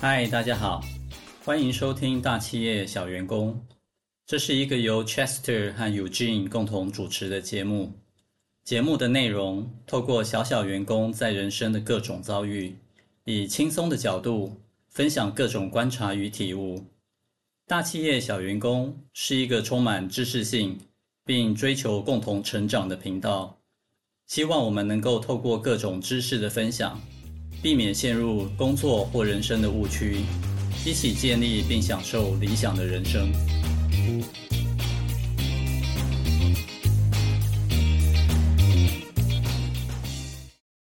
嗨，大家好，欢迎收听大企业小员工。这是一个由 Chester 和 Eugene 共同主持的节目。节目的内容透过小小员工在人生的各种遭遇，以轻松的角度分享各种观察与体悟。大企业小员工是一个充满知识性并追求共同成长的频道。希望我们能够透过各种知识的分享，避免陷入工作或人生的误区，一起建立并享受理想的人生。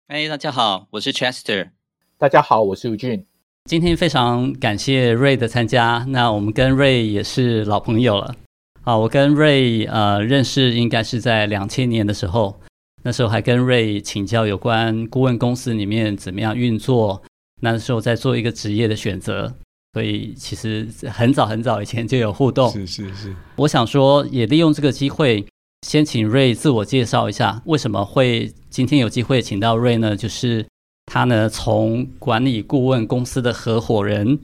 哎，大家好，我是 Chester。大家好，我是 Eugene。今天非常感谢 Ray 的参加。那我们跟 Ray 也是老朋友了。啊，我跟 Ray 呃认识应该是在两千年的时候，那时候还跟 Ray 请教有关顾问公司里面怎么样运作。那时候在做一个职业的选择，所以其实很早很早以前就有互动。是是是。我想说，也利用这个机会。先请 Ray 自我介绍一下，为什么会今天有机会请到 Ray 呢？就是他呢，从管理顾问公司的合伙人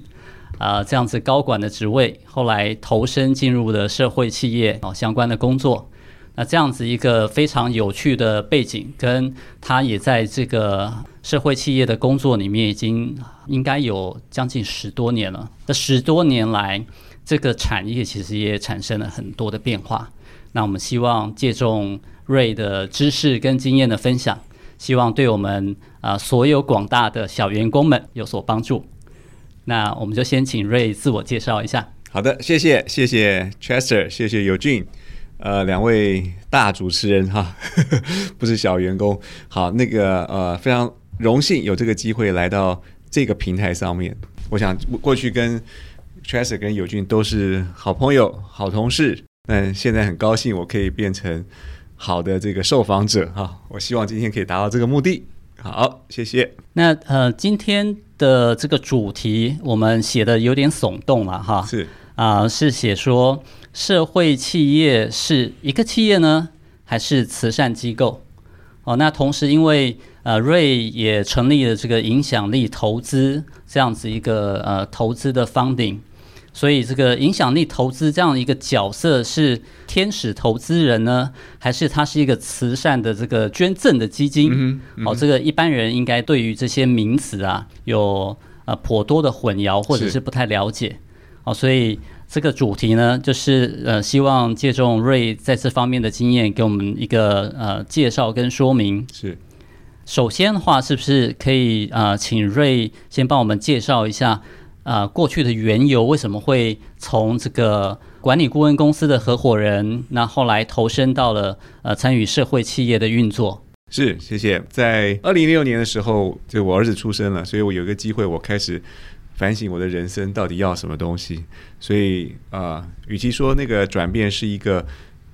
啊、呃，这样子高管的职位，后来投身进入了社会企业哦相关的工作。那这样子一个非常有趣的背景，跟他也在这个社会企业的工作里面，已经应该有将近十多年了。这十多年来，这个产业其实也产生了很多的变化。那我们希望借重瑞的知识跟经验的分享，希望对我们啊、所有广大的小员工们有所帮助。那我们就先请瑞自我介绍一下。好的，谢谢，谢谢 Chester，谢谢 Eugene，呃，两位大主持人哈，不是小员工。好，那个呃，非常荣幸有这个机会来到这个平台上面。我想过去跟 Tresser 跟 Eugene 都是好朋友、好同事。但现在很高兴，我可以变成好的这个受访者哈。我希望今天可以达到这个目的。好，谢谢。那呃，今天的这个主题我们写的有点耸动了哈。是啊、呃，是写说社会企业是一个企业呢，还是慈善机构？哦，那同时因为呃，Ray 也成立了这个影响力投资这样子一个呃投资的 funding。所以，这个影响力投资这样一个角色是天使投资人呢，还是它是一个慈善的这个捐赠的基金？嗯嗯、哦，这个一般人应该对于这些名词啊有呃颇多的混淆，或者是不太了解。哦，所以这个主题呢，就是呃希望借重 Ray 在这方面的经验，给我们一个呃介绍跟说明。是，首先的话，是不是可以呃请 Ray 先帮我们介绍一下？啊、呃，过去的缘由为什么会从这个管理顾问公司的合伙人，那后来投身到了呃参与社会企业的运作？是，谢谢。在二零零六年的时候，就我儿子出生了，所以我有一个机会，我开始反省我的人生到底要什么东西。所以啊、与其说那个转变是一个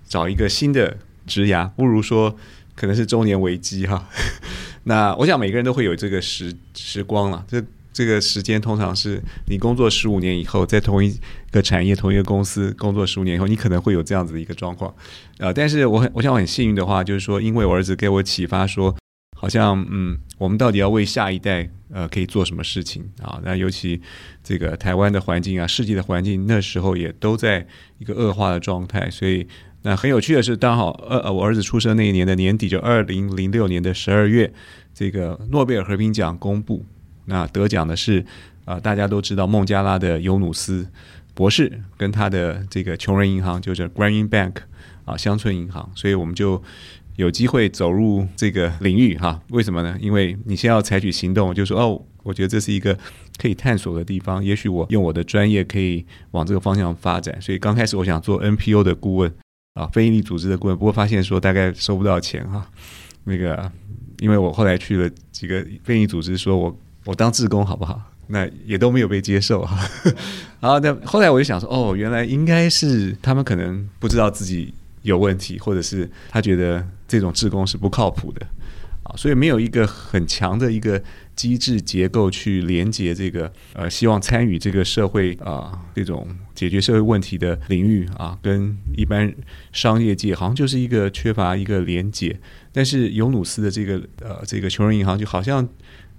找一个新的职涯，不如说可能是中年危机哈。那我想每个人都会有这个时时光了，这。这个时间通常是你工作十五年以后，在同一个产业、同一个公司工作十五年以后，你可能会有这样子的一个状况。呃，但是我很，我想我很幸运的话，就是说，因为我儿子给我启发，说好像嗯，我们到底要为下一代呃可以做什么事情啊？那尤其这个台湾的环境啊，世界的环境，那时候也都在一个恶化的状态。所以，那很有趣的是，刚好呃呃，我儿子出生那一年的年底，就二零零六年的十二月，这个诺贝尔和平奖公布。那得奖的是，啊、大家都知道孟加拉的尤努斯博士跟他的这个穷人银行，就是 Grameen Bank 啊，乡村银行，所以我们就有机会走入这个领域哈。为什么呢？因为你先要采取行动，就说哦，我觉得这是一个可以探索的地方，也许我用我的专业可以往这个方向发展。所以刚开始我想做 NPO 的顾问啊，非营利组织的顾问，不过发现说大概收不到钱哈。那个，因为我后来去了几个非营利组织，说我。我当志工好不好？那也都没有被接受哈。然后那后来我就想说，哦，原来应该是他们可能不知道自己有问题，或者是他觉得这种志工是不靠谱的啊，所以没有一个很强的一个机制结构去连接这个呃，希望参与这个社会啊这种解决社会问题的领域啊，跟一般商业界好像就是一个缺乏一个连接。但是尤努斯的这个呃这个穷人银行就好像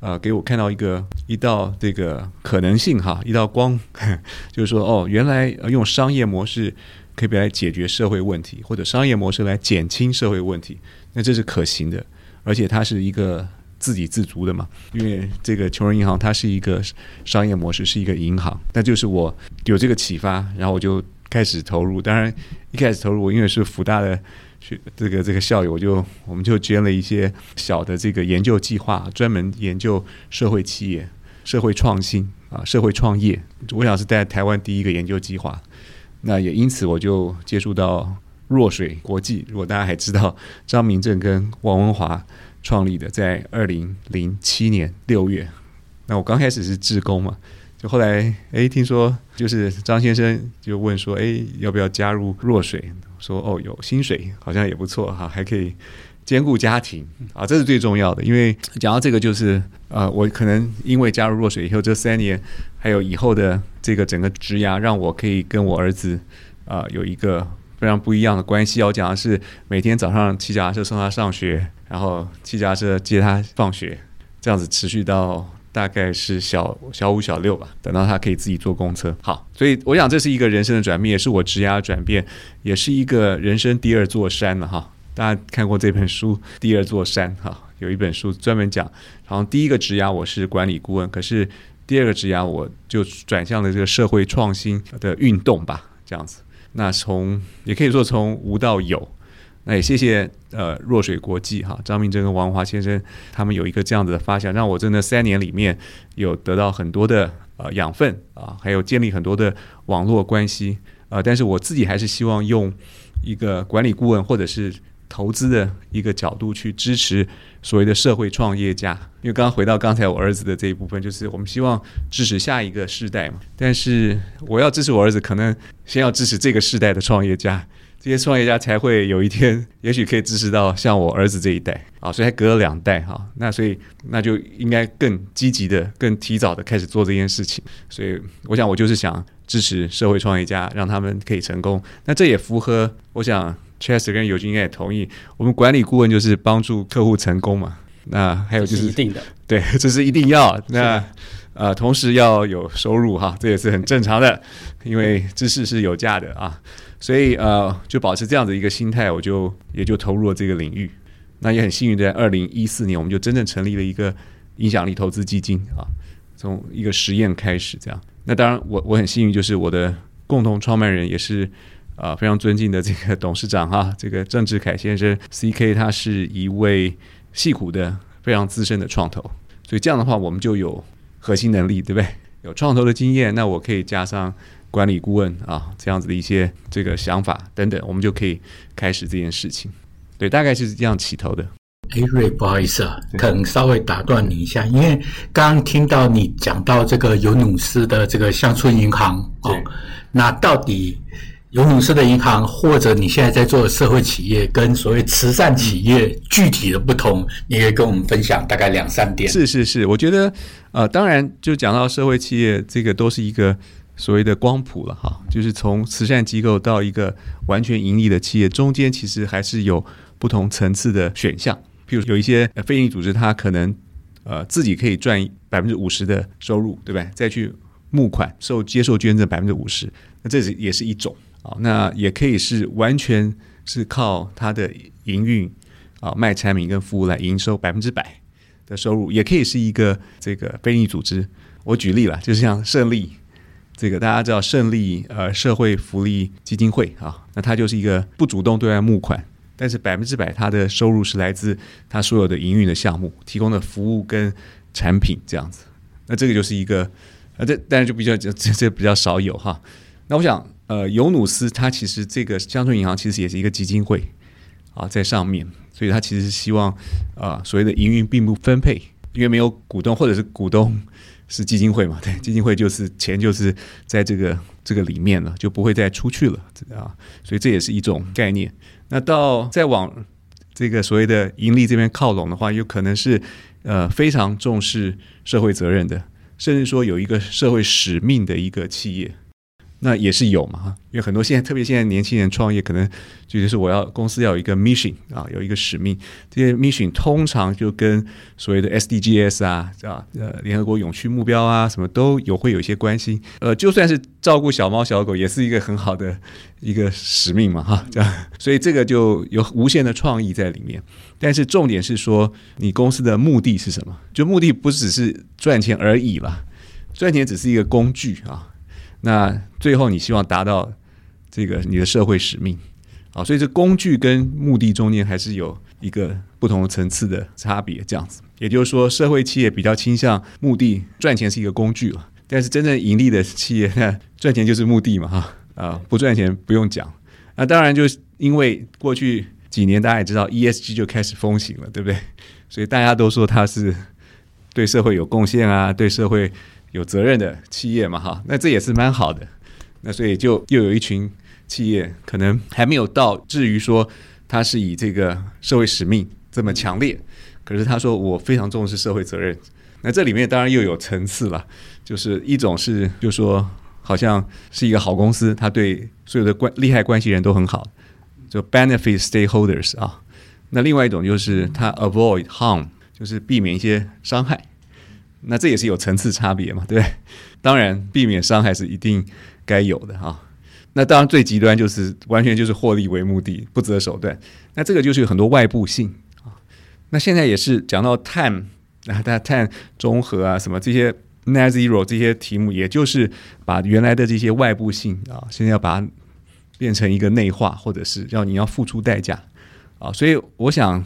呃给我看到一个一道这个可能性哈，一道光，就是说哦，原来用商业模式可以来解决社会问题，或者商业模式来减轻社会问题，那这是可行的，而且它是一个。自给自足的嘛，因为这个穷人银行它是一个商业模式，是一个银行，那就是我有这个启发，然后我就开始投入。当然一开始投入，我因为是福大的学这个这个校友，我就我们就捐了一些小的这个研究计划，专门研究社会企业、社会创新啊、社会创业。我想是在台湾第一个研究计划。那也因此我就接触到若水国际。如果大家还知道张明正跟王文华。创立的，在二零零七年六月，那我刚开始是志工嘛，就后来哎，听说就是张先生就问说，哎，要不要加入若水？说哦，有薪水，好像也不错哈，还可以兼顾家庭啊，这是最重要的。因为讲到这个，就是呃，我可能因为加入若水以后，这三年还有以后的这个整个职涯，让我可以跟我儿子啊、有一个非常不一样的关系。要讲的是每天早上骑脚踏车送他上学。然后骑脚踏车接他放学，这样子持续到大概是小小五、小六吧。等到他可以自己坐公车。好，所以我想这是一个人生的转变，也是我职涯的转变，也是一个人生第二座山了哈。大家看过这本书《第二座山》哈？有一本书专门讲，然后第一个职涯我是管理顾问，可是第二个职涯我就转向了这个社会创新的运动吧，这样子。那从也可以说从无到有。那也谢谢呃若水国际哈，张明正跟王华先生他们有一个这样子的发想，让我真的三年里面有得到很多的呃养分啊，还有建立很多的网络关系啊。但是我自己还是希望用一个管理顾问或者是投资的一个角度去支持所谓的社会创业家。因为刚刚回到刚才我儿子的这一部分，就是我们希望支持下一个世代嘛。但是我要支持我儿子，可能先要支持这个世代的创业家。这些创业家才会有一天，也许可以支持到像我儿子这一代啊，所以还隔了两代哈。那所以那就应该更积极的、更提早的开始做这件事情。所以我想，我就是想支持社会创业家，让他们可以成功。那这也符合，我想 Chester 跟尤金应该也同意，我们管理顾问就是帮助客户成功嘛。那还有就是，是一定的，对，这是一定要。那呃，同时要有收入哈，这也是很正常的，因为知识是有价的啊。所以呃，就保持这样的一个心态，我就也就投入了这个领域。那也很幸运，在二零一四年，我们就真正成立了一个影响力投资基金啊，从一个实验开始这样。那当然我，我我很幸运，就是我的共同创办人也是啊、呃、非常尊敬的这个董事长哈，这个郑志凯先生，CK，他是一位戏骨的非常资深的创投。所以这样的话，我们就有核心能力，对不对？有创投的经验，那我可以加上。管理顾问啊，这样子的一些这个想法等等，我们就可以开始这件事情。对，大概就是这样起头的。哎，Ray，不好意思啊，可能稍微打断你一下，因为刚刚听到你讲到这个尤努斯的这个乡村银行哦，那到底尤努斯的银行或者你现在在做的社会企业跟所谓慈善企业具体的不同，你可以跟我们分享大概两三点。是是是，我觉得呃，当然就讲到社会企业，这个都是一个。所谓的光谱了哈，就是从慈善机构到一个完全盈利的企业，中间其实还是有不同层次的选项。譬如有一些非营利组织，它可能呃自己可以赚百分之五十的收入，对吧？再去募款受接受捐赠百分之五十，那这是也是一种那也可以是完全是靠它的营运啊卖产品跟服务来营收百分之百的收入，也可以是一个这个非营利组织。我举例了，就是像胜利。这个大家知道胜利呃社会福利基金会啊，那它就是一个不主动对外募款，但是百分之百它的收入是来自它所有的营运的项目提供的服务跟产品这样子。那这个就是一个呃这当然就比较这这比较少有哈。那我想呃尤努斯它其实这个乡村银行其实也是一个基金会啊在上面，所以它其实希望啊所谓的营运并不分配，因为没有股东或者是股东。是基金会嘛？对，基金会就是钱就是在这个这个里面了，就不会再出去了啊。所以这也是一种概念。那到再往这个所谓的盈利这边靠拢的话，有可能是呃非常重视社会责任的，甚至说有一个社会使命的一个企业。那也是有嘛，因为很多现在特别现在年轻人创业，可能就是我要公司要有一个 mission 啊，有一个使命。这些 mission 通常就跟所谓的 SDGs 啊啊呃联合国永续目标啊什么都有会有一些关系。呃，就算是照顾小猫小狗，也是一个很好的一个使命嘛哈。这样，所以这个就有无限的创意在里面。但是重点是说，你公司的目的是什么？就目的不只是赚钱而已啦，赚钱只是一个工具啊。那最后，你希望达到这个你的社会使命，啊，所以这工具跟目的中间还是有一个不同层次的差别，这样子。也就是说，社会企业比较倾向目的，赚钱是一个工具了。但是真正盈利的企业，那赚钱就是目的嘛，哈啊，不赚钱不用讲。那当然，就是因为过去几年大家也知道，ESG 就开始风行了，对不对？所以大家都说它是对社会有贡献啊，对社会。有责任的企业嘛，哈，那这也是蛮好的。那所以就又有一群企业，可能还没有到至于说他是以这个社会使命这么强烈，可是他说我非常重视社会责任。那这里面当然又有层次了，就是一种是就说好像是一个好公司，他对所有的关利害关系人都很好，就 benefit stakeholders 啊。那另外一种就是他 avoid harm，就是避免一些伤害。那这也是有层次差别嘛，对？当然，避免伤害是一定该有的哈。那当然，最极端就是完全就是获利为目的，不择手段。那这个就是有很多外部性啊。那现在也是讲到碳啊，它碳中和啊，什么这些 net zero 这些题目，也就是把原来的这些外部性啊，现在要把它变成一个内化，或者是要你要付出代价啊。所以我想。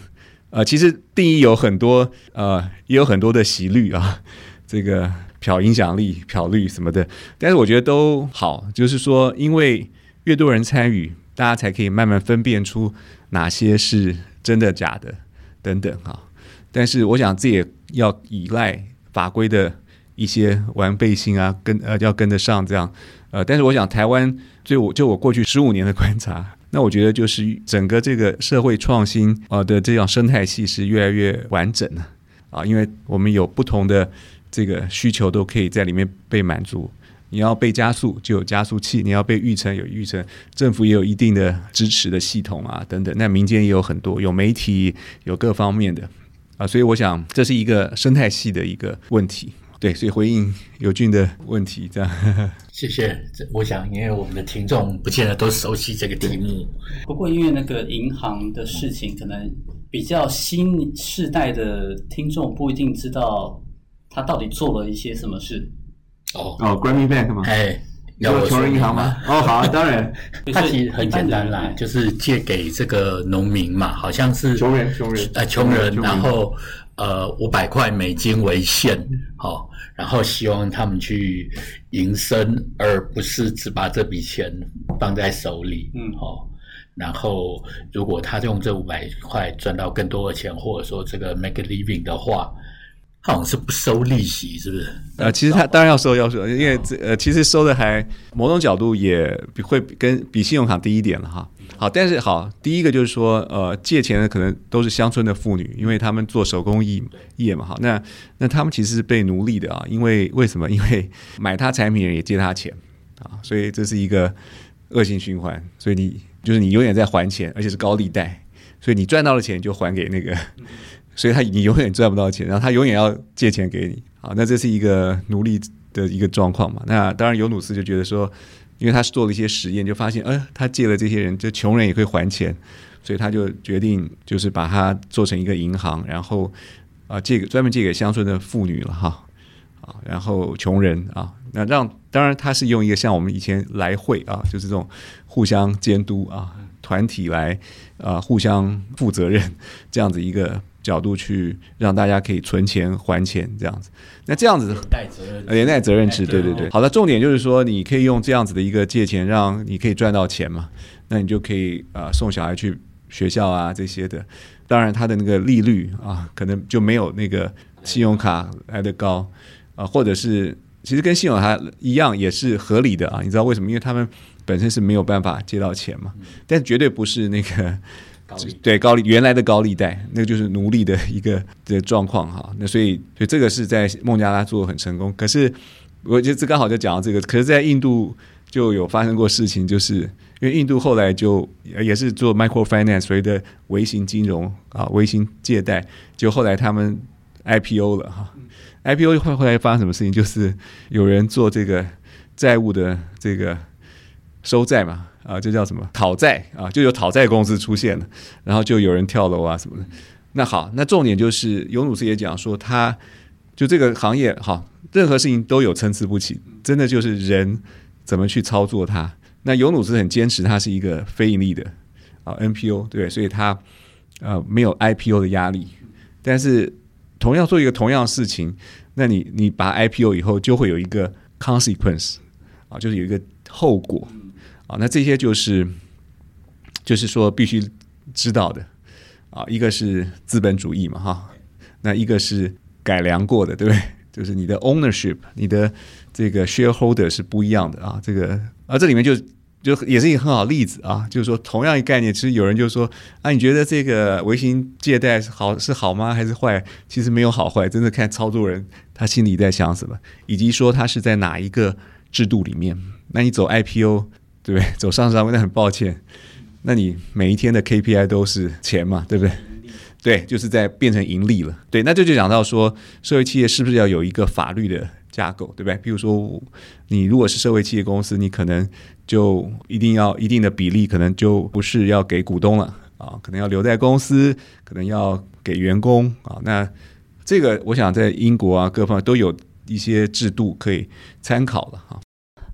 呃，其实定义有很多，呃，也有很多的息率啊，这个漂影响力、漂绿什么的，但是我觉得都好，就是说，因为越多人参与，大家才可以慢慢分辨出哪些是真的、假的等等哈。但是我想这也要依赖法规的一些完备性啊，跟呃要跟得上这样。呃，但是我想台湾，就我就我过去十五年的观察。那我觉得就是整个这个社会创新啊的这样生态系是越来越完整了啊，因为我们有不同的这个需求都可以在里面被满足。你要被加速就有加速器，你要被育成有育成，政府也有一定的支持的系统啊等等。那民间也有很多，有媒体，有各方面的啊，所以我想这是一个生态系的一个问题。对，所以回应友俊的问题，这样。谢谢。我想，因为我们的听众不见得都熟悉这个题目。不过，因为那个银行的事情，可能比较新世代的听众不一定知道他到底做了一些什么事。哦哦，Grameen Bank 吗？哎，要我穷人银行吗？哦，好啊，当然。它其实很简单啦，就是借给这个农民嘛，好像是穷人，穷人，呃，穷人，然后。呃，五百块美金为限，好、哦，然后希望他们去营生，而不是只把这笔钱放在手里，嗯，好、哦，然后如果他用这五百块赚到更多的钱，或者说这个 make a living 的话。好像是不收利息，是不是？呃，其实他当然要收，要收，因为这呃，其实收的还某种角度也会跟比信用卡低一点了哈。好，但是好，第一个就是说，呃，借钱的可能都是乡村的妇女，因为他们做手工艺业嘛，哈，那那他们其实是被奴隶的啊，因为为什么？因为买他产品人也借他钱啊，所以这是一个恶性循环。所以你就是你永远在还钱，而且是高利贷，所以你赚到了钱就还给那个。所以他你永远赚不到钱，然后他永远要借钱给你，好，那这是一个奴隶的一个状况嘛？那当然尤努斯就觉得说，因为他是做了一些实验，就发现，呃，他借了这些人，这穷人也会还钱，所以他就决定就是把它做成一个银行，然后啊借给专门借给乡村的妇女了哈，啊，然后穷人啊，那让当然他是用一个像我们以前来会啊，就是这种互相监督啊，团体来啊互相负责任这样子一个。角度去让大家可以存钱还钱这样子，那这样子连带责任，连带责任制，对对对。好的，重点就是说，你可以用这样子的一个借钱，让你可以赚到钱嘛，那你就可以啊、呃、送小孩去学校啊这些的。当然，它的那个利率啊，可能就没有那个信用卡来的高啊，或者是其实跟信用卡一样也是合理的啊。你知道为什么？因为他们本身是没有办法借到钱嘛，但绝对不是那个。对高利原来的高利贷，那个就是奴隶的一个的状况哈。那所以所以这个是在孟加拉做的很成功。可是我觉得这刚好就讲到这个，可是在印度就有发生过事情，就是因为印度后来就也是做 microfinance 所谓的微型金融啊，微型借贷，就后来他们 IPO 了哈。IPO 会后来发生什么事情？就是有人做这个债务的这个收债嘛。啊，这叫什么讨债啊？就有讨债公司出现了，然后就有人跳楼啊什么的。那好，那重点就是尤努斯也讲说，他就这个行业好，任何事情都有参差不齐，真的就是人怎么去操作它。那尤努斯很坚持，它是一个非盈利的啊 NPO，对，所以他呃没有 IPO 的压力。但是同样做一个同样的事情，那你你把 IPO 以后就会有一个 consequence 啊，就是有一个后果。啊，那这些就是，就是说必须知道的啊。一个是资本主义嘛，哈，那一个是改良过的，对不对？就是你的 ownership，你的这个 shareholder 是不一样的啊。这个啊，这里面就就也是一个很好例子啊。就是说，同样一概念，其实有人就说啊，你觉得这个微型借贷是好是好吗？还是坏？其实没有好坏，真的看操作人他心里在想什么，以及说他是在哪一个制度里面。那你走 IPO。对不对？走上市那很抱歉，那你每一天的 KPI 都是钱嘛，对不对？对，就是在变成盈利了。对，那这就讲到说，社会企业是不是要有一个法律的架构，对不对？比如说，你如果是社会企业公司，你可能就一定要一定的比例，可能就不是要给股东了啊，可能要留在公司，可能要给员工啊。那这个，我想在英国啊，各方都有一些制度可以参考了哈。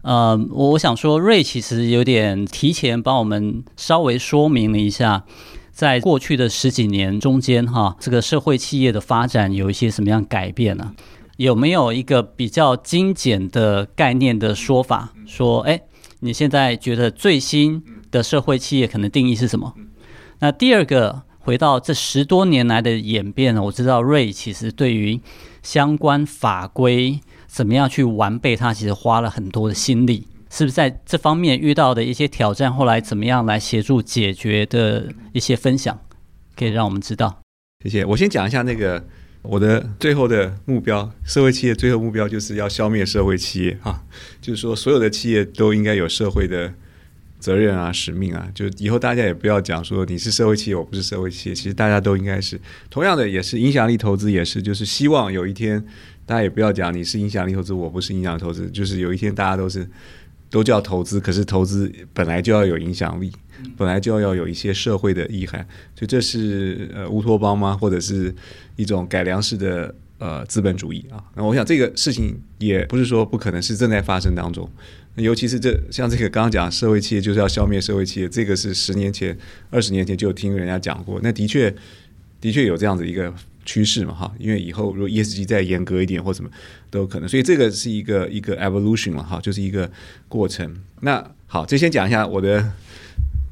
呃，我我想说，瑞其实有点提前帮我们稍微说明了一下，在过去的十几年中间，哈，这个社会企业的发展有一些什么样改变呢？有没有一个比较精简的概念的说法？说，哎，你现在觉得最新的社会企业可能定义是什么？那第二个，回到这十多年来的演变呢？我知道瑞其实对于相关法规。怎么样去完备它？其实花了很多的心力，是不是在这方面遇到的一些挑战？后来怎么样来协助解决的一些分享，可以让我们知道。谢谢。我先讲一下那个我的最后的目标，社会企业最后目标就是要消灭社会企业哈，就是说所有的企业都应该有社会的责任啊、使命啊，就以后大家也不要讲说你是社会企业，我不是社会企业，其实大家都应该是同样的，也是影响力投资，也是就是希望有一天。大家也不要讲你是影响力投资，我不是影响投资，就是有一天大家都是都叫投资，可是投资本来就要有影响力，本来就要有一些社会的意涵，所以这是呃乌托邦吗？或者是一种改良式的呃资本主义啊？那我想这个事情也不是说不可能，是正在发生当中。尤其是这像这个刚刚讲社会企业就是要消灭社会企业，这个是十年前、二十年前就听人家讲过，那的确的确有这样子一个。趋势嘛，哈，因为以后如果 ESG 再严格一点或什么都有可能，所以这个是一个一个 evolution 了，哈，就是一个过程。那好，就先讲一下我的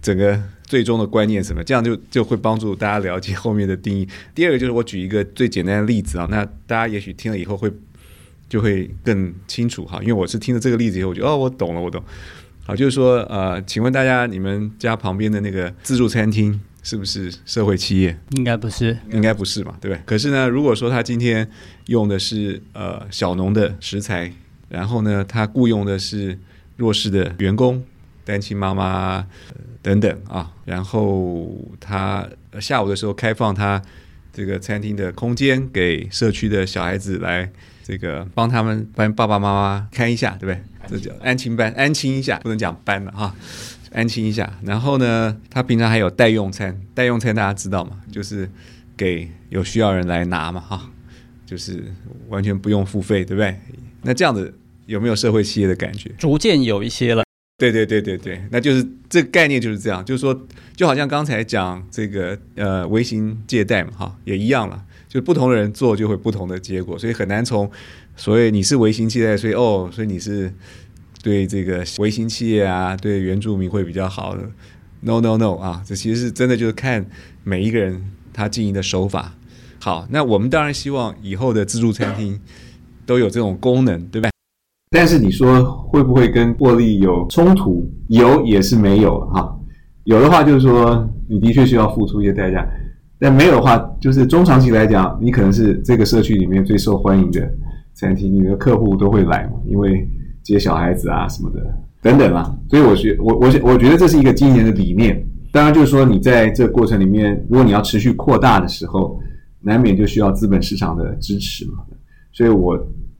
整个最终的观念什么，这样就就会帮助大家了解后面的定义。第二个就是我举一个最简单的例子啊，那大家也许听了以后会就会更清楚哈，因为我是听了这个例子以后，我觉得哦，我懂了，我懂。好，就是说呃，请问大家，你们家旁边的那个自助餐厅？是不是社会企业？应该不是，应该不是嘛，对不对？可是呢，如果说他今天用的是呃小农的食材，然后呢，他雇佣的是弱势的员工、单亲妈妈、呃、等等啊，然后他下午的时候开放他这个餐厅的空间给社区的小孩子来这个帮他们帮爸爸妈妈看一下，对不对？这叫安亲班，安亲一下，不能讲班了哈。安心一下，然后呢，他平常还有代用餐，代用餐大家知道吗？就是给有需要人来拿嘛，哈，就是完全不用付费，对不对？那这样子有没有社会企业的感觉？逐渐有一些了。对对对对对，那就是这个概念就是这样，就是说，就好像刚才讲这个呃微型借贷嘛，哈，也一样了，就不同的人做就会不同的结果，所以很难从所谓你是微型借贷，所以哦，所以你是。对这个微型企业啊，对原住民会比较好的。No No No 啊，这其实是真的，就是看每一个人他经营的手法。好，那我们当然希望以后的自助餐厅都有这种功能，对吧？但是你说会不会跟获利有冲突？有也是没有哈。有的话就是说，你的确需要付出一些代价。但没有的话，就是中长期来讲，你可能是这个社区里面最受欢迎的餐厅，你的客户都会来嘛，因为接小孩子啊什么的等等啦。所以我觉我我我觉得这是一个经营的理念。当然，就是说你在这过程里面，如果你要持续扩大的时候，难免就需要资本市场的支持嘛。所以我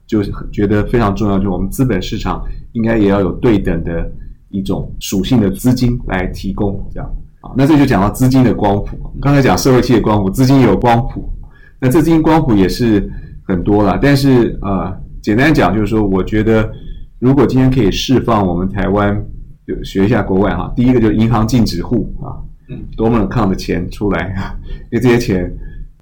就觉得非常重要，就是我们资本市场应该也要有对等的一种属性的资金来提供这样。那这就讲到资金的光谱。刚才讲社会企业光谱，资金也有光谱。那这资金光谱也是很多了。但是呃，简单讲就是说，我觉得如果今天可以释放我们台湾，就学一下国外哈。第一个就是银行禁止户啊，嗯，dormant account 的钱出来，因为这些钱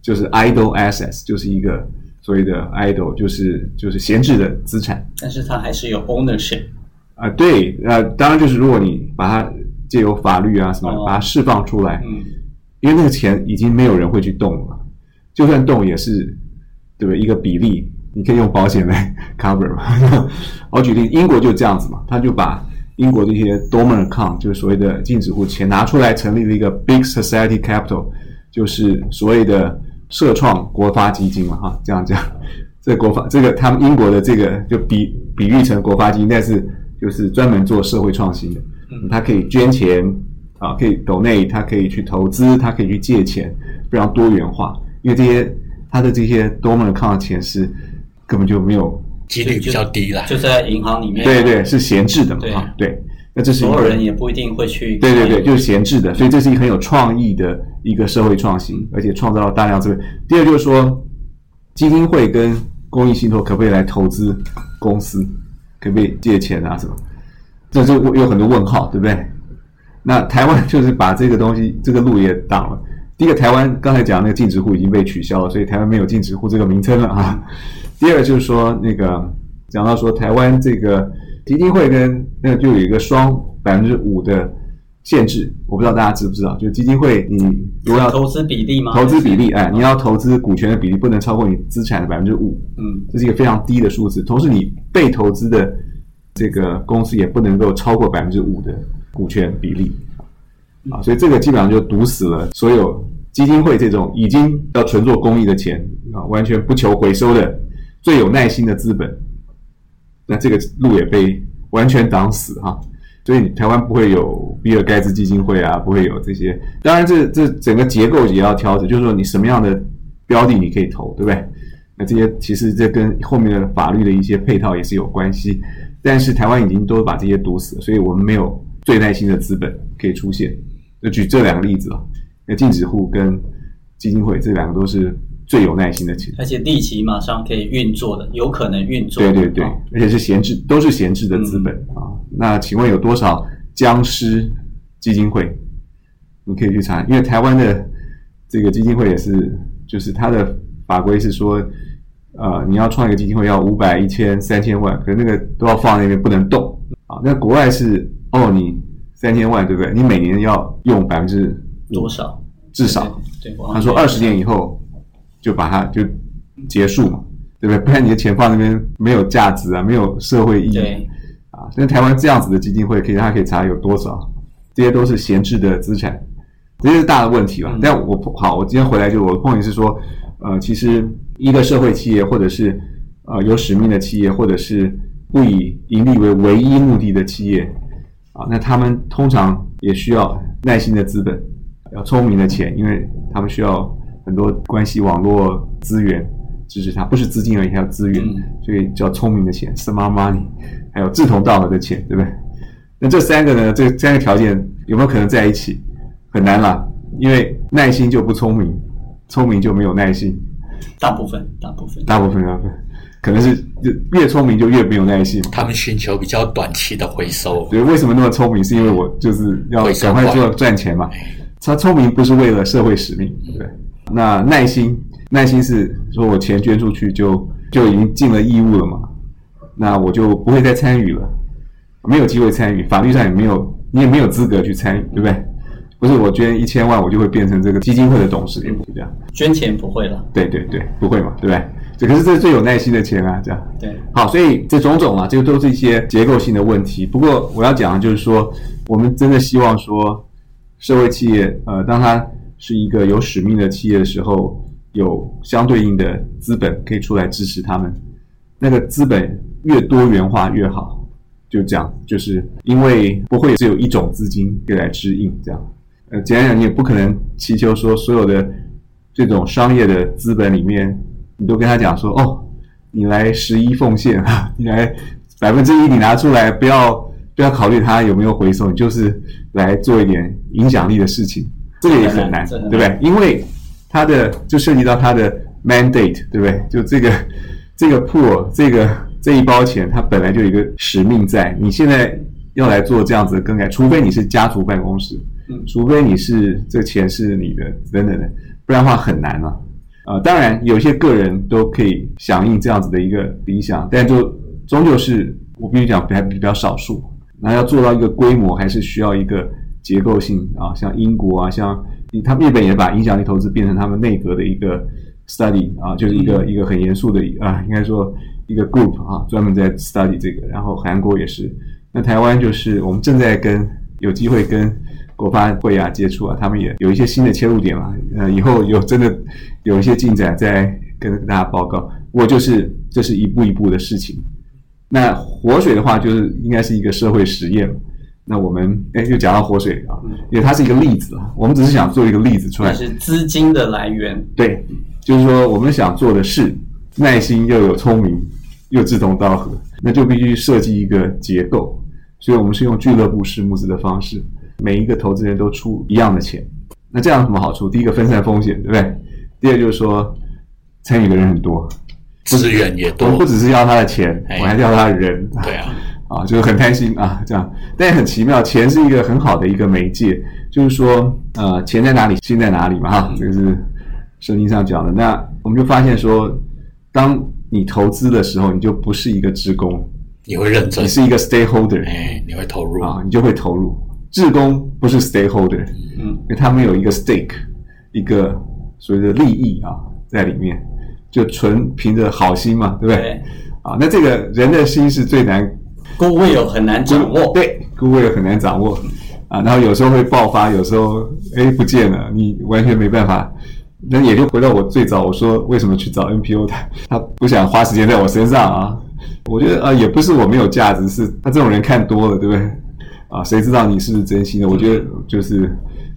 就是 idle assets，就是一个所谓的 idle，就是就是闲置的资产。但是它还是有 ownership 啊，对，呃，当然就是如果你把它。借由法律啊什么，把它释放出来，嗯，因为那个钱已经没有人会去动了，就算动也是，对不对？一个比例，你可以用保险来 cover 嘛。我举例，英国就这样子嘛，他就把英国这些 dormant account，就是所谓的禁止户钱拿出来，成立了一个 big society capital，就是所谓的社创国发基金嘛，哈，这样讲，这国发这个他们英国的这个就比比喻成国发基金，但是就是专门做社会创新的。他可以捐钱啊，可以 donate，他可以去投资，他可以去借钱，非常多元化。因为这些他的这些 dormant account 的钱是根本就没有几率比较低了，就在银行里面。对对，是闲置的嘛？对，对，那这是所有人也不一定会去。对对对，就是闲置的，所以这是一个很有创意的一个社会创新，而且创造了大量资本。第二就是说，基金会跟公益信托可不可以来投资公司？可不可以借钱啊？什么？这就有很多问号，对不对？那台湾就是把这个东西，这个路也挡了。第一个，台湾刚才讲那个净值户已经被取消了，所以台湾没有净值户这个名称了啊。第二就是说，那个讲到说台湾这个基金会跟那个就有一个双百分之五的限制，我不知道大家知不知道？就基金会你如果要投资比例吗？投资比例，哎，你要投资股权的比例不能超过你资产的百分之五，嗯，这是一个非常低的数字。同时，你被投资的。这个公司也不能够超过百分之五的股权比例啊，所以这个基本上就堵死了所有基金会这种已经要纯做公益的钱啊，完全不求回收的最有耐心的资本，那这个路也被完全挡死哈。所以台湾不会有比尔盖茨基金会啊，不会有这些。当然，这这整个结构也要调整，就是说你什么样的标的你可以投，对不对？那这些其实这跟后面的法律的一些配套也是有关系。但是台湾已经都把这些堵死了，所以我们没有最耐心的资本可以出现。就举这两个例子啊，那禁止户跟基金会这两个都是最有耐心的钱，而且立即马上可以运作的，有可能运作。对对对，而且是闲置，都是闲置的资本啊。那请问有多少僵尸基金会？你可以去查，因为台湾的这个基金会也是，就是它的法规是说。呃，你要创一个基金会要五百、一千、三千万，可是那个都要放在那边不能动啊。那国外是哦，你三千万对不对？你每年要用百分之多少？至少，对，他说二十年以后就把它就结束嘛，对不对？不然你的钱放那边没有价值啊，没有社会意义对啊。那台湾这样子的基金会，可以大家可以查有多少？这些都是闲置的资产，这些是大的问题吧。嗯、但我好，我今天回来就我的 point 是说，呃，其实。一个社会企业，或者是呃有使命的企业，或者是不以盈利为唯一目的的企业，啊，那他们通常也需要耐心的资本，要聪明的钱，因为他们需要很多关系网络资源支持他，不是资金而已，还有资源，所以叫聪明的钱，smart money，还有志同道合的钱，对不对？那这三个呢，这三个条件有没有可能在一起？很难啦，因为耐心就不聪明，聪明就没有耐心。大部分，大部分，大部分，大部分，可能是越聪明就越没有耐心。他们寻求比较短期的回收。对，为什么那么聪明？是因为我就是要赶快做赚钱嘛。他聪明不是为了社会使命，对。那耐心，耐心是说我钱捐出去就就已经尽了义务了嘛。那我就不会再参与了，没有机会参与，法律上也没有，你也没有资格去参与，对不对？不是我捐一千万，我就会变成这个基金会的董事，也不是这样。捐钱不会了。对对对，不会嘛，对不对？这可是这是最有耐心的钱啊，这样。对。好，所以这种种啊，这个都是一些结构性的问题。不过我要讲的就是说，我们真的希望说，社会企业，呃，当它是一个有使命的企业的时候，有相对应的资本可以出来支持他们。那个资本越多元化越好。就讲，就是因为不会只有一种资金可以来支应，这样。呃，简单讲，你也不可能祈求说所有的这种商业的资本里面，你都跟他讲说，哦，你来十一奉献啊，你来百分之一你拿出来，不要不要考虑它有没有回收，就是来做一点影响力的事情，这个也很难，对不对？因为它的就涉及到它的 mandate，对不对？就这个这个 pool 这个。这一包钱，它本来就有一个使命在。你现在要来做这样子的更改，除非你是家族办公室，嗯，除非你是这钱是你的等等的，不然的话很难了。啊，当然有些个人都可以响应这样子的一个理想，但就终究是我必须讲还比较少数。那要做到一个规模，还是需要一个结构性啊，像英国啊，像他们日本也把影响力投资变成他们内阁的一个 study 啊，就是一个一个很严肃的啊，应该说。一个 group 啊，专门在 study 这个，然后韩国也是，那台湾就是我们正在跟有机会跟国发会啊接触啊，他们也有一些新的切入点嘛，呃，以后有真的有一些进展再跟大家报告。我就是这是一步一步的事情。那活水的话，就是应该是一个社会实验。那我们哎，又讲到活水啊，因为它是一个例子啊，我们只是想做一个例子出来。是资金的来源。对，就是说我们想做的事，耐心又有聪明。又志同道合，那就必须设计一个结构，所以我们是用俱乐部式募资的方式，每一个投资人都出一样的钱。那这样有什么好处？第一个分散风险，对不对？第二就是说参与的人很多，资源也多，我不只是要他的钱，我还是要他的人。对啊，啊，就是很贪心啊，这样。但也很奇妙，钱是一个很好的一个媒介，就是说，呃，钱在哪里，心在哪里嘛，哈，这个是圣经上讲的。那我们就发现说，当你投资的时候，你就不是一个志工，你会认真，你是一个 stakeholder，哎，你会投入啊，你就会投入。志工不是 stakeholder，嗯，因为他们有一个 stake，一个所谓的利益啊在里面，就纯凭着好心嘛，对不对？对啊，那这个人的心是最难，goodwill 很难掌握，对，goodwill 很难掌握啊，然后有时候会爆发，有时候哎不见了，你完全没办法。那也就回到我最早我说为什么去找 NPO 他，他不想花时间在我身上啊。我觉得啊，也不是我没有价值，是他这种人看多了，对不对？啊，谁知道你是不是真心的？我觉得就是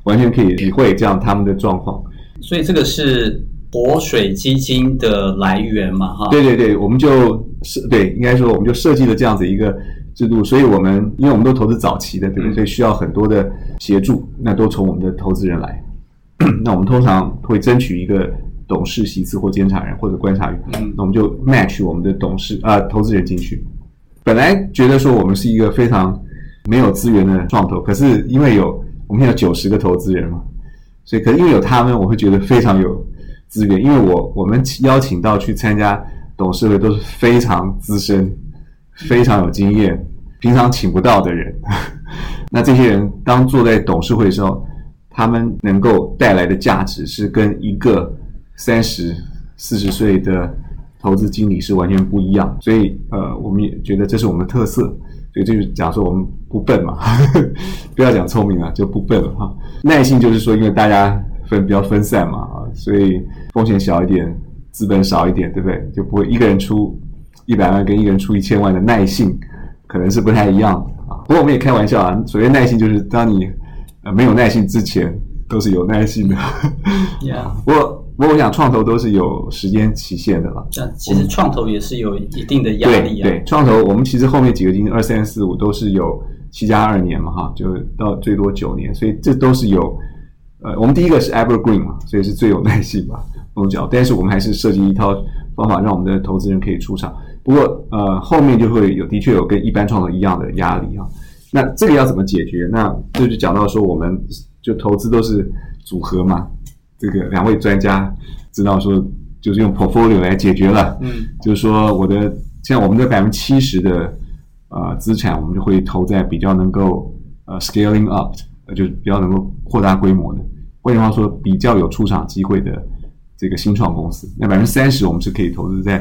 完全可以体会这样他们的状况。所以这个是活水基金的来源嘛？哈，对对对，我们就设对，应该说我们就设计了这样子一个制度。所以我们因为我们都投资早期的，对不对？所以需要很多的协助，那都从我们的投资人来。那我们通常会争取一个董事席次或监察人或者观察员，嗯，那我们就 match 我们的董事啊、呃、投资人进去。本来觉得说我们是一个非常没有资源的创投，可是因为有我们现在有九十个投资人嘛，所以可能因为有他们，我会觉得非常有资源。因为我我们邀请到去参加董事会都是非常资深、非常有经验，平常请不到的人。那这些人当坐在董事会的时候。他们能够带来的价值是跟一个三十四十岁的投资经理是完全不一样，所以呃，我们也觉得这是我们的特色。所以就是讲说我们不笨嘛，不要讲聪明啊，就不笨了哈。耐性就是说，因为大家分比较分散嘛啊，所以风险小一点，资本少一点，对不对？就不会一个人出一百万跟一个人出一千万的耐性可能是不太一样啊。不过我们也开玩笑啊，所谓耐性就是当你。呃，没有耐性之前都是有耐性的。Yeah. 不过，不过我想创投都是有时间期限的了。那其实创投也是有一定的压力啊。对，对，创投我们其实后面几个基金二三四五都是有七加二年嘛，哈，就到最多九年，所以这都是有。呃，我们第一个是 Evergreen 嘛，所以是最有耐性吧，不能讲。但是我们还是设计一套方法，让我们的投资人可以出场。不过，呃，后面就会有的确有跟一般创投一样的压力啊。那这个要怎么解决？那这就讲到说，我们就投资都是组合嘛。这个两位专家知道说，就是用 portfolio 来解决了。嗯，就是说我的像我们的百分之七十的呃资产，我们就会投在比较能够呃 scaling up，就是比较能够扩大规模的，换句话说，比较有出场机会的这个新创公司。那百分之三十，我们是可以投资在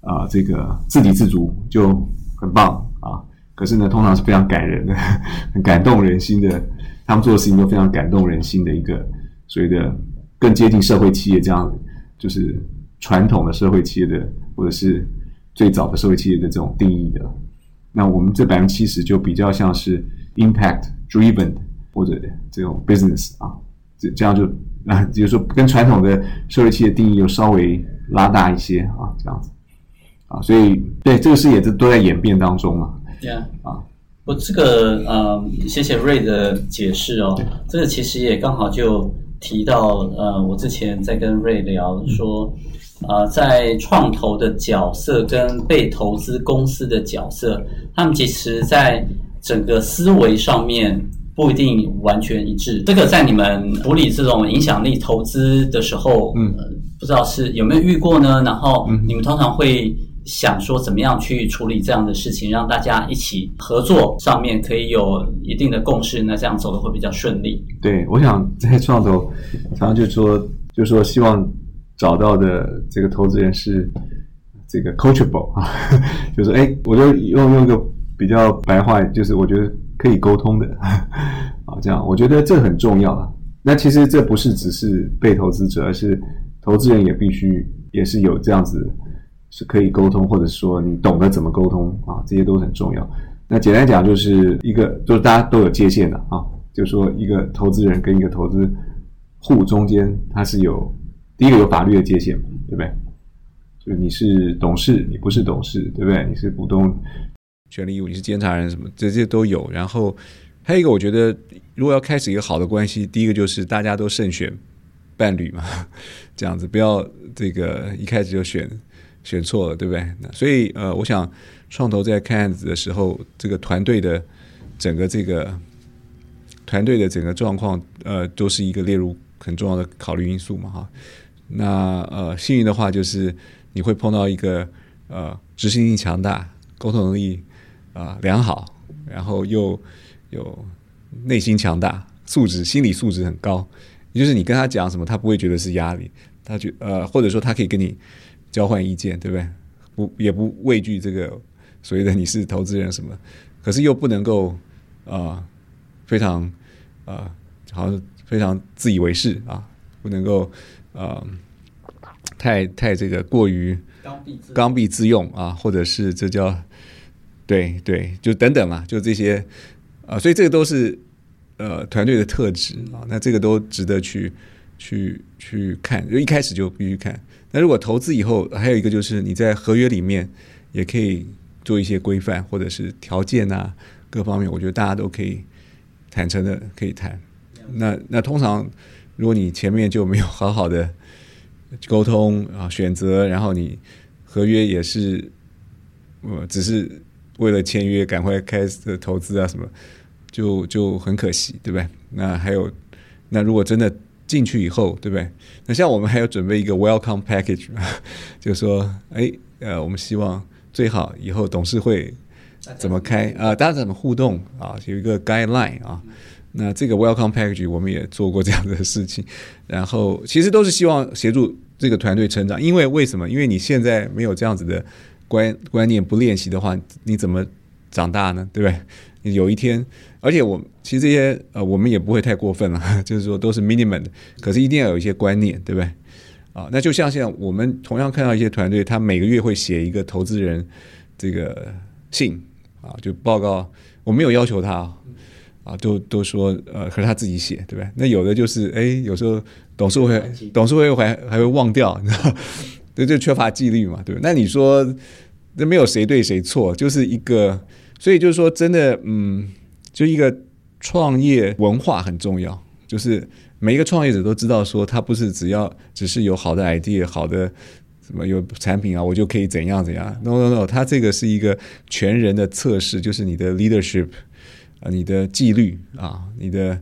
啊、这个自给自足就很棒啊。可是呢，通常是非常感人的，很感动人心的。他们做的事情都非常感动人心的一个所谓的更接近社会企业这样，就是传统的社会企业的，或者是最早的社会企业的这种定义的。那我们这百分之七十就比较像是 impact driven 或者这种 business 啊，这这样就啊，就是说跟传统的社会企业定义又稍微拉大一些啊，这样子啊，所以对这个事也是都在演变当中嘛。Yeah. 啊。我这个呃，谢谢 Ray 的解释哦。这个其实也刚好就提到呃，我之前在跟 Ray 聊说，呃，在创投的角色跟被投资公司的角色，他们其实在整个思维上面不一定完全一致。这个在你们处理这种影响力投资的时候，嗯、呃，不知道是有没有遇过呢？然后你们通常会。想说怎么样去处理这样的事情，让大家一起合作，上面可以有一定的共识，那这样走的会比较顺利。对，我想在创投，常常就说，就说希望找到的这个投资人是这个 coachable 啊，就是说，哎，我就用用一个比较白话，就是我觉得可以沟通的 啊，这样我觉得这很重要啊。那其实这不是只是被投资者，而是投资人也必须也是有这样子。是可以沟通，或者说你懂得怎么沟通啊，这些都很重要。那简单讲，就是一个就是大家都有界限的啊，就是说一个投资人跟一个投资户中间，它是有第一个有法律的界限，对不对？就是你是董事，你不是董事，对不对？你是股东，权利义务，你是监察人，什么这些都有。然后还有一个，我觉得如果要开始一个好的关系，第一个就是大家都慎选伴侣嘛，这样子不要这个一开始就选。选错了，对不对？所以呃，我想创投在看案子的时候，这个团队的整个这个团队的整个状况，呃，都是一个列入很重要的考虑因素嘛，哈。那呃，幸运的话就是你会碰到一个呃，执行力强大、沟通能力啊、呃、良好，然后又有内心强大、素质、心理素质很高，也就是你跟他讲什么，他不会觉得是压力，他觉呃，或者说他可以跟你。交换意见，对不对？不，也不畏惧这个所谓的你是投资人什么，可是又不能够啊、呃，非常啊、呃，好像非常自以为是啊，不能够啊、呃，太太这个过于刚愎自用啊，或者是这叫对对，就等等嘛，就这些啊、呃，所以这个都是呃团队的特质啊，那这个都值得去去去看，就一开始就必须看。那如果投资以后，还有一个就是你在合约里面也可以做一些规范，或者是条件啊，各方面，我觉得大家都可以坦诚的可以谈。那那通常如果你前面就没有好好的沟通啊，选择，然后你合约也是呃只是为了签约赶快开始投资啊什么，就就很可惜，对不对？那还有，那如果真的。进去以后，对不对？那像我们还要准备一个 welcome package，就说，哎，呃，我们希望最好以后董事会怎么开啊？大家怎么互动啊？有一个 guideline 啊。那这个 welcome package 我们也做过这样的事情，然后其实都是希望协助这个团队成长。因为为什么？因为你现在没有这样子的观观念，不练习的话，你怎么长大呢？对不对？有一天，而且我其实这些呃，我们也不会太过分了，就是说都是 minimum 的，可是一定要有一些观念，对不对？啊，那就像现在我们同样看到一些团队，他每个月会写一个投资人这个信啊，就报告，我没有要求他啊，都都说呃，可是他自己写，对不对？那有的就是哎，有时候董事会董事会还还会忘掉，你知道，这就缺乏纪律嘛，对不？那你说那没有谁对谁错，就是一个。所以就是说，真的，嗯，就一个创业文化很重要。就是每一个创业者都知道，说他不是只要只是有好的 idea、好的什么有产品啊，我就可以怎样怎样。No No No，他这个是一个全人的测试，就是你的 leadership 啊，你的纪律啊，你的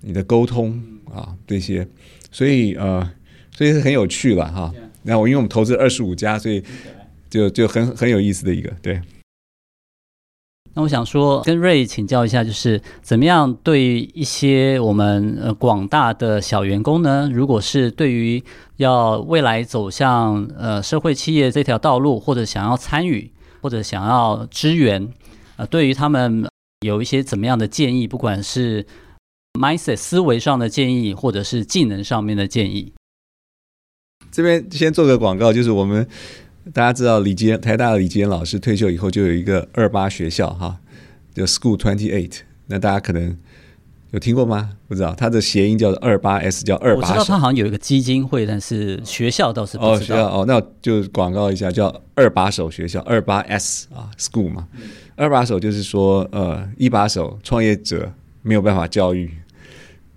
你的沟通啊这些。所以呃，所以是很有趣了哈。那我因为我们投资二十五家，所以就就很很有意思的一个对。那我想说，跟瑞请教一下，就是怎么样对于一些我们呃广大的小员工呢？如果是对于要未来走向呃社会企业这条道路，或者想要参与，或者想要支援，呃，对于他们有一些怎么样的建议，不管是 mindset 思维上的建议，或者是技能上面的建议。这边先做个广告，就是我们大家知道李坚台大的李吉恩老师退休以后就有一个二八学校哈，叫 School Twenty Eight，那大家可能。有听过吗？不知道，它的谐音叫做二八 S，叫二八。我知道它好像有一个基金会，但是学校倒是不知道。哦，学校哦，那就广告一下，叫二把手学校，二八 S 啊，School 嘛。嗯、二把手就是说，呃，一把手创业者没有办法教育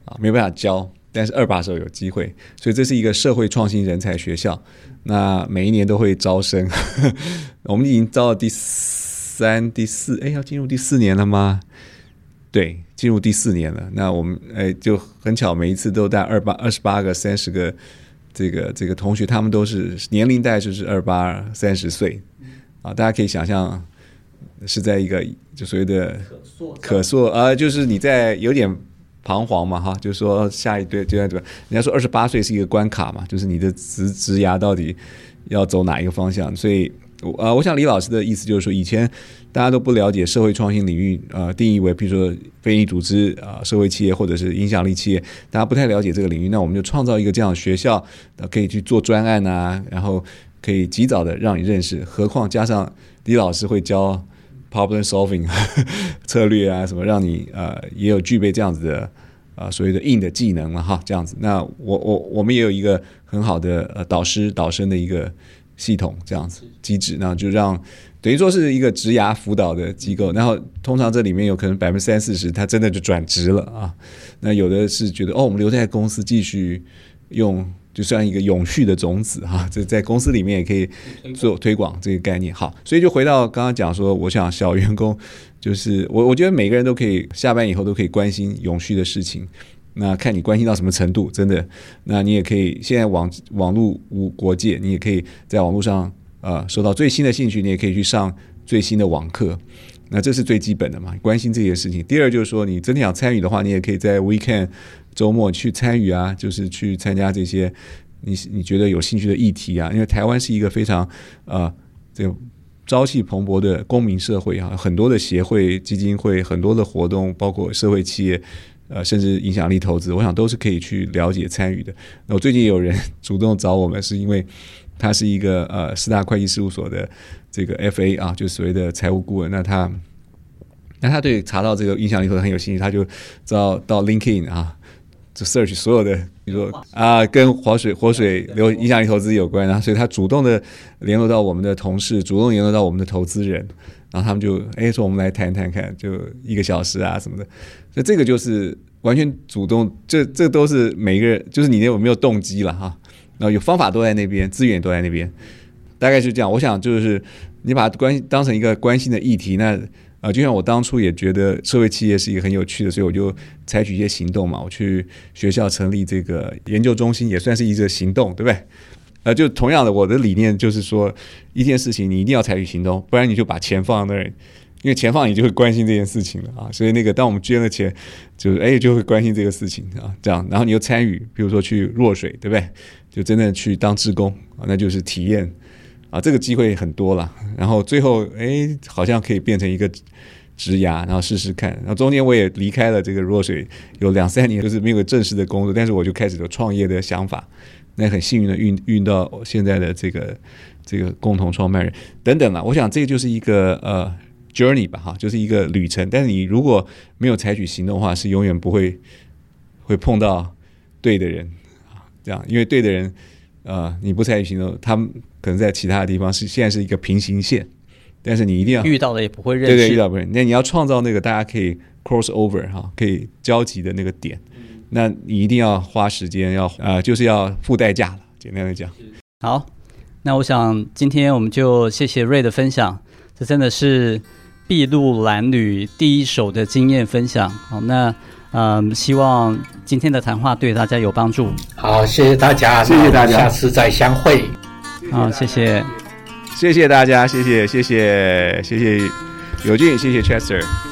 啊，没有办法教，但是二把手有机会，所以这是一个社会创新人才学校。那每一年都会招生，我们已经招了第三、第四，哎，要进入第四年了吗？对。进入第四年了，那我们哎就很巧，每一次都带二八二十八个、三十个这个这个同学，他们都是年龄带就是二八三十岁啊，大家可以想象是在一个就所谓的可塑啊，就是你在有点彷徨嘛哈，就是说下一对就在这个，人家说二十八岁是一个关卡嘛，就是你的职职涯到底要走哪一个方向，所以。呃，我想李老师的意思就是说，以前大家都不了解社会创新领域，呃，定义为比如说非营利组织啊、呃、社会企业或者是影响力企业，大家不太了解这个领域。那我们就创造一个这样的学校，呃，可以去做专案啊，然后可以及早的让你认识。何况加上李老师会教 problem solving 策略啊，什么让你呃也有具备这样子的啊、呃、所谓的硬的技能了哈，这样子。那我我我们也有一个很好的呃导师导生的一个。系统这样子机制，那就让等于说是一个职涯辅导的机构，然后通常这里面有可能百分之三四十，他真的就转职了啊。那有的是觉得哦，我们留在公司继续用，就算一个永续的种子哈，这在公司里面也可以做推广这个概念。好，所以就回到刚刚讲说，我想小员工就是我，我觉得每个人都可以下班以后都可以关心永续的事情。那看你关心到什么程度，真的，那你也可以现在网网络无国界，你也可以在网络上呃收到最新的兴趣，你也可以去上最新的网课，那这是最基本的嘛，关心这些事情。第二就是说，你真的想参与的话，你也可以在 weekend 周末去参与啊，就是去参加这些你你觉得有兴趣的议题啊，因为台湾是一个非常呃这个朝气蓬勃的公民社会啊，很多的协会、基金会，很多的活动，包括社会企业。呃，甚至影响力投资，我想都是可以去了解参与的。那我最近有人主动找我们，是因为他是一个呃四大会计事务所的这个 FA 啊，就所谓的财务顾问。那他那他对查到这个影响力投资很有兴趣，他就知道到 LinkedIn 啊，就 search 所有的，比如说啊，跟活水活水流影响力投资有关然后，所以他主动的联络到我们的同事，主动联络到我们的投资人。然后他们就哎说我们来谈谈看，就一个小时啊什么的，所以这个就是完全主动，这这都是每个人，就是你有没有动机了哈。然后有方法都在那边，资源都在那边，大概是这样。我想就是你把关当成一个关心的议题，那啊就像我当初也觉得社会企业是一个很有趣的，所以我就采取一些行动嘛。我去学校成立这个研究中心，也算是一个行动，对不对？呃，就同样的，我的理念就是说，一件事情你一定要采取行动，不然你就把钱放在那儿，因为钱放你就会关心这件事情了啊。所以那个，当我们捐了钱，就是哎，就会关心这个事情啊，这样，然后你又参与，比如说去弱水，对不对？就真的去当志工啊，那就是体验啊，这个机会很多了。然后最后，哎，好像可以变成一个职涯，然后试试看。然后中间我也离开了这个弱水，有两三年就是没有正式的工作，但是我就开始有创业的想法。那很幸运的运运到现在的这个这个共同创办人等等了，我想这个就是一个呃 journey 吧哈，就是一个旅程。但是你如果没有采取行动的话，是永远不会会碰到对的人啊，这样，因为对的人呃你不参与行动，他们可能在其他的地方是现在是一个平行线，但是你一定要遇到了也不会认识，对对，遇到不认识，那你要创造那个大家可以 cross over 哈，可以交集的那个点。那你一定要花时间，要呃，就是要付代价了。简单的讲，好，那我想今天我们就谢谢 Ray 的分享，这真的是筚路蓝缕第一手的经验分享。好，那嗯、呃，希望今天的谈话对大家有帮助。好，谢谢大家，谢谢大家，下次再相会。好，谢谢，谢谢大家，谢谢谢谢谢谢尤俊，谢谢 Chester。